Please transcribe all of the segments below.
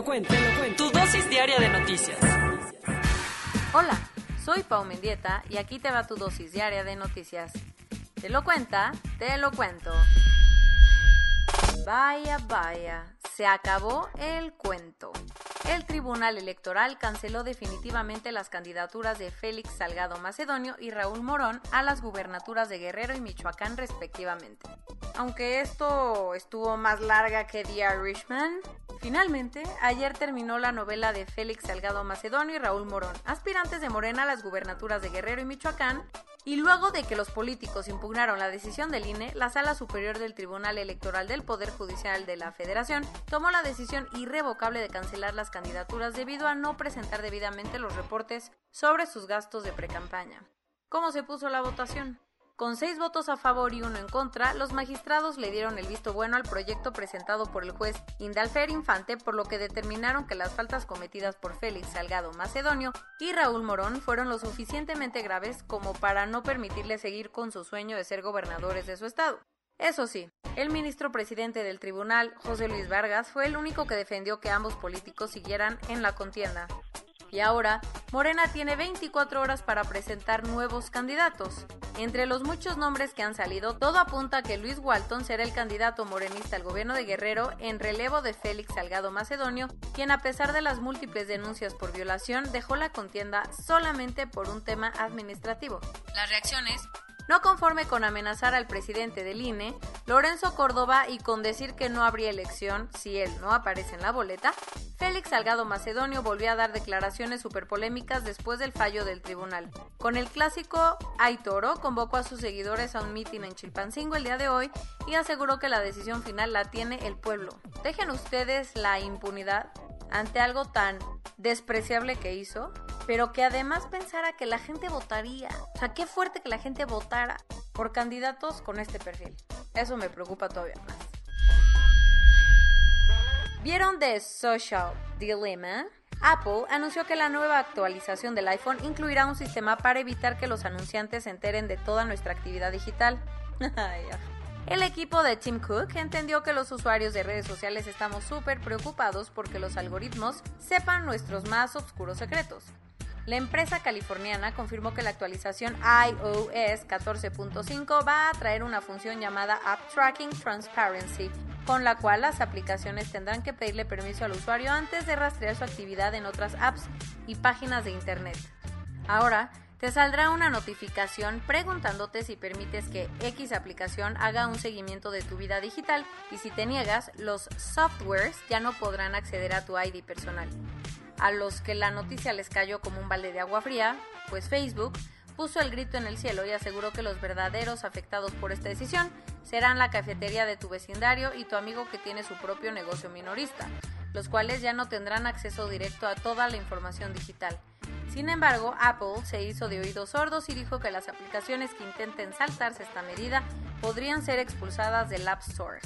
Lo cuento. Tu dosis diaria de noticias. Hola, soy Pau Mendieta y aquí te va tu dosis diaria de noticias. Te lo cuenta, te lo cuento. Vaya, vaya, se acabó el cuento. El Tribunal Electoral canceló definitivamente las candidaturas de Félix Salgado Macedonio y Raúl Morón a las gubernaturas de Guerrero y Michoacán respectivamente. Aunque esto estuvo más larga que The Irishman, finalmente ayer terminó la novela de Félix Salgado Macedonio y Raúl Morón, aspirantes de Morena a las gubernaturas de Guerrero y Michoacán, y luego de que los políticos impugnaron la decisión del INE, la Sala Superior del Tribunal Electoral del Poder Judicial de la Federación tomó la decisión irrevocable de cancelar las candidaturas debido a no presentar debidamente los reportes sobre sus gastos de precampaña. ¿Cómo se puso la votación? Con seis votos a favor y uno en contra, los magistrados le dieron el visto bueno al proyecto presentado por el juez Indalfer Infante, por lo que determinaron que las faltas cometidas por Félix Salgado Macedonio y Raúl Morón fueron lo suficientemente graves como para no permitirle seguir con su sueño de ser gobernadores de su estado. Eso sí, el ministro presidente del tribunal, José Luis Vargas, fue el único que defendió que ambos políticos siguieran en la contienda. Y ahora, Morena tiene 24 horas para presentar nuevos candidatos. Entre los muchos nombres que han salido, todo apunta a que Luis Walton será el candidato morenista al gobierno de Guerrero en relevo de Félix Salgado Macedonio, quien a pesar de las múltiples denuncias por violación dejó la contienda solamente por un tema administrativo. Las reacciones no conforme con amenazar al presidente del INE, Lorenzo Córdoba y con decir que no habría elección si él no aparece en la boleta, Félix Salgado Macedonio volvió a dar declaraciones super polémicas después del fallo del tribunal. Con el clásico Ay Toro, convocó a sus seguidores a un mitin en Chilpancingo el día de hoy y aseguró que la decisión final la tiene el pueblo. Dejen ustedes la impunidad ante algo tan despreciable que hizo, pero que además pensara que la gente votaría. O sea, qué fuerte que la gente votara por candidatos con este perfil. Eso me preocupa todavía más. ¿Vieron The Social Dilemma? Apple anunció que la nueva actualización del iPhone incluirá un sistema para evitar que los anunciantes se enteren de toda nuestra actividad digital. El equipo de Tim Cook entendió que los usuarios de redes sociales estamos súper preocupados porque los algoritmos sepan nuestros más oscuros secretos. La empresa californiana confirmó que la actualización iOS 14.5 va a traer una función llamada App Tracking Transparency, con la cual las aplicaciones tendrán que pedirle permiso al usuario antes de rastrear su actividad en otras apps y páginas de Internet. Ahora, te saldrá una notificación preguntándote si permites que X aplicación haga un seguimiento de tu vida digital y si te niegas, los softwares ya no podrán acceder a tu ID personal. A los que la noticia les cayó como un balde de agua fría, pues Facebook puso el grito en el cielo y aseguró que los verdaderos afectados por esta decisión serán la cafetería de tu vecindario y tu amigo que tiene su propio negocio minorista, los cuales ya no tendrán acceso directo a toda la información digital. Sin embargo, Apple se hizo de oídos sordos y dijo que las aplicaciones que intenten saltarse esta medida podrían ser expulsadas del App Store.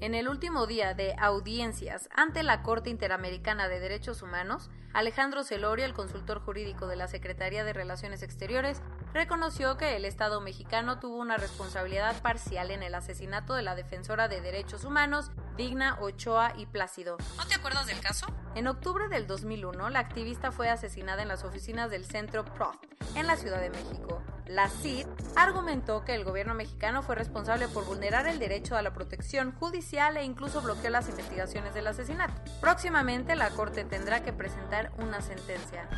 En el último día de audiencias ante la Corte Interamericana de Derechos Humanos, Alejandro Celorio, el consultor jurídico de la Secretaría de Relaciones Exteriores, reconoció que el Estado mexicano tuvo una responsabilidad parcial en el asesinato de la defensora de derechos humanos, Digna Ochoa y Plácido. ¿No te acuerdas del caso? En octubre del 2001, la activista fue asesinada en las oficinas del Centro PROF, en la Ciudad de México. La CID argumentó que el gobierno mexicano fue responsable por vulnerar el derecho a la protección judicial e incluso bloqueó las investigaciones del asesinato. Próximamente la Corte tendrá que presentar una sentencia.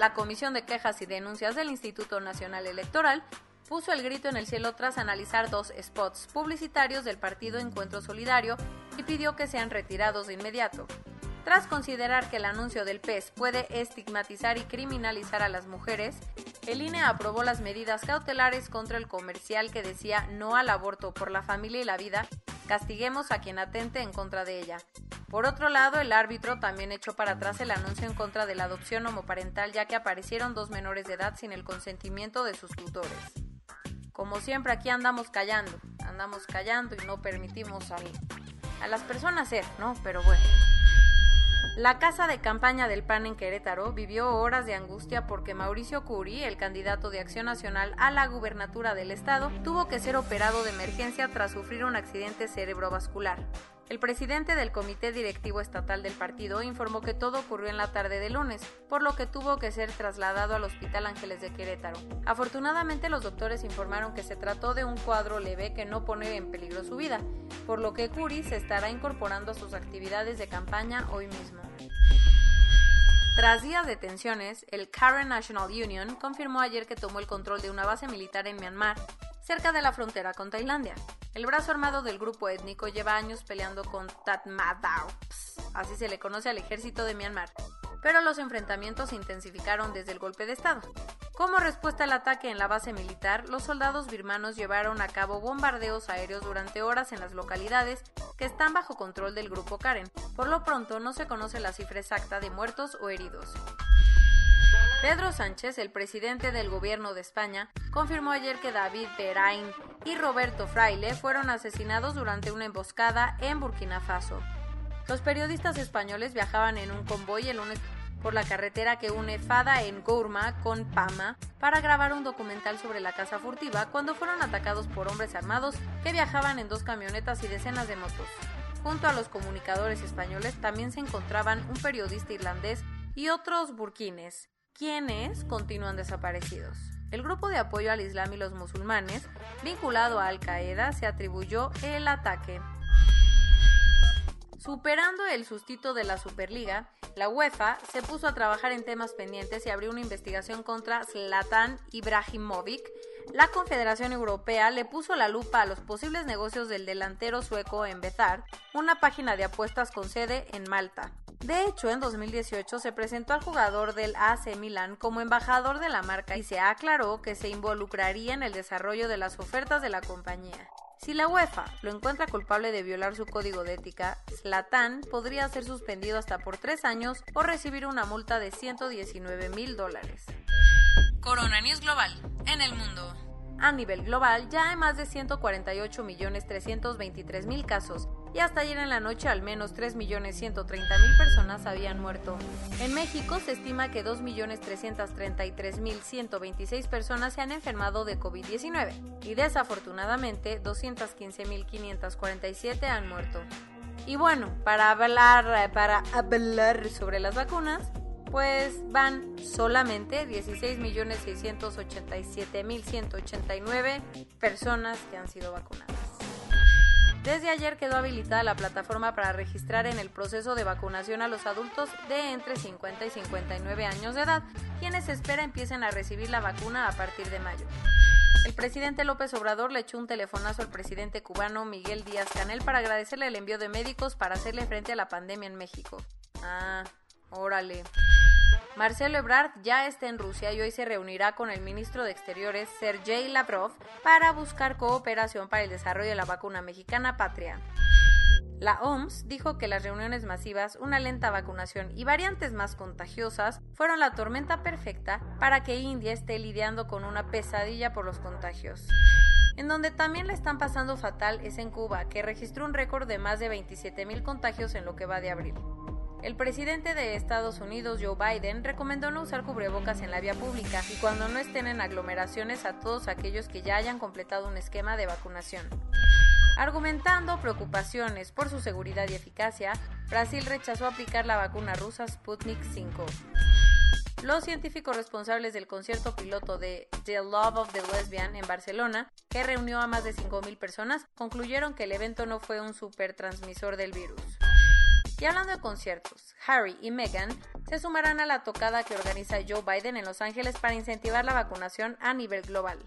La Comisión de Quejas y Denuncias del Instituto Nacional Electoral puso el grito en el cielo tras analizar dos spots publicitarios del partido Encuentro Solidario y pidió que sean retirados de inmediato. Tras considerar que el anuncio del PES puede estigmatizar y criminalizar a las mujeres, el INE aprobó las medidas cautelares contra el comercial que decía no al aborto por la familia y la vida, castiguemos a quien atente en contra de ella. Por otro lado, el árbitro también echó para atrás el anuncio en contra de la adopción homoparental ya que aparecieron dos menores de edad sin el consentimiento de sus tutores. Como siempre aquí andamos callando, andamos callando y no permitimos a, las personas ser, ¿no? Pero bueno. La casa de campaña del PAN en Querétaro vivió horas de angustia porque Mauricio Curi, el candidato de Acción Nacional a la gubernatura del estado, tuvo que ser operado de emergencia tras sufrir un accidente cerebrovascular. El presidente del Comité Directivo Estatal del partido informó que todo ocurrió en la tarde de lunes, por lo que tuvo que ser trasladado al Hospital Ángeles de Querétaro. Afortunadamente los doctores informaron que se trató de un cuadro leve que no pone en peligro su vida, por lo que Curi se estará incorporando a sus actividades de campaña hoy mismo. Tras días de tensiones, el Karen National Union confirmó ayer que tomó el control de una base militar en Myanmar, cerca de la frontera con Tailandia. El brazo armado del grupo étnico lleva años peleando con Tatmadaops, así se le conoce al ejército de Myanmar, pero los enfrentamientos se intensificaron desde el golpe de Estado. Como respuesta al ataque en la base militar, los soldados birmanos llevaron a cabo bombardeos aéreos durante horas en las localidades que están bajo control del grupo Karen. Por lo pronto no se conoce la cifra exacta de muertos o heridos. Pedro Sánchez, el presidente del gobierno de España, confirmó ayer que David Berain y Roberto Fraile fueron asesinados durante una emboscada en Burkina Faso. Los periodistas españoles viajaban en un convoy el lunes por la carretera que une Fada en Gourma con Pama para grabar un documental sobre la casa furtiva cuando fueron atacados por hombres armados que viajaban en dos camionetas y decenas de motos. Junto a los comunicadores españoles también se encontraban un periodista irlandés y otros burkines quienes continúan desaparecidos. El grupo de apoyo al Islam y los musulmanes, vinculado a Al Qaeda, se atribuyó el ataque. Superando el sustito de la Superliga, la UEFA se puso a trabajar en temas pendientes y abrió una investigación contra Zlatan Ibrahimovic. La Confederación Europea le puso la lupa a los posibles negocios del delantero sueco en Bezar, una página de apuestas con sede en Malta. De hecho, en 2018 se presentó al jugador del AC Milan como embajador de la marca y se aclaró que se involucraría en el desarrollo de las ofertas de la compañía. Si la UEFA lo encuentra culpable de violar su código de ética, Zlatan podría ser suspendido hasta por tres años o recibir una multa de 119 mil dólares. Corona News Global, en el mundo. A nivel global ya hay más de 148.323.000 casos y hasta ayer en la noche al menos 3.130.000 personas habían muerto. En México se estima que 2.333.126 personas se han enfermado de COVID-19 y desafortunadamente 215.547 han muerto. Y bueno, para hablar, para hablar sobre las vacunas, pues van solamente 16.687.189 personas que han sido vacunadas. Desde ayer quedó habilitada la plataforma para registrar en el proceso de vacunación a los adultos de entre 50 y 59 años de edad, quienes se espera empiecen a recibir la vacuna a partir de mayo. El presidente López Obrador le echó un telefonazo al presidente cubano Miguel Díaz Canel para agradecerle el envío de médicos para hacerle frente a la pandemia en México. Ah, órale. Marcelo Ebrard ya está en Rusia y hoy se reunirá con el ministro de Exteriores Sergei Lavrov para buscar cooperación para el desarrollo de la vacuna mexicana Patria. La OMS dijo que las reuniones masivas, una lenta vacunación y variantes más contagiosas fueron la tormenta perfecta para que India esté lidiando con una pesadilla por los contagios. En donde también le están pasando fatal es en Cuba, que registró un récord de más de 27.000 contagios en lo que va de abril. El presidente de Estados Unidos, Joe Biden, recomendó no usar cubrebocas en la vía pública y cuando no estén en aglomeraciones a todos aquellos que ya hayan completado un esquema de vacunación. Argumentando preocupaciones por su seguridad y eficacia, Brasil rechazó aplicar la vacuna rusa Sputnik 5. Los científicos responsables del concierto piloto de The Love of the Lesbian en Barcelona, que reunió a más de 5.000 personas, concluyeron que el evento no fue un supertransmisor del virus. Y hablando de conciertos, Harry y Meghan se sumarán a la tocada que organiza Joe Biden en Los Ángeles para incentivar la vacunación a nivel global.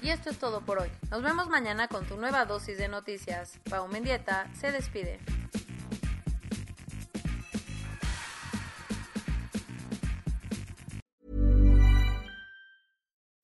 Y esto es todo por hoy. Nos vemos mañana con tu nueva dosis de noticias. Pau Mendieta se despide.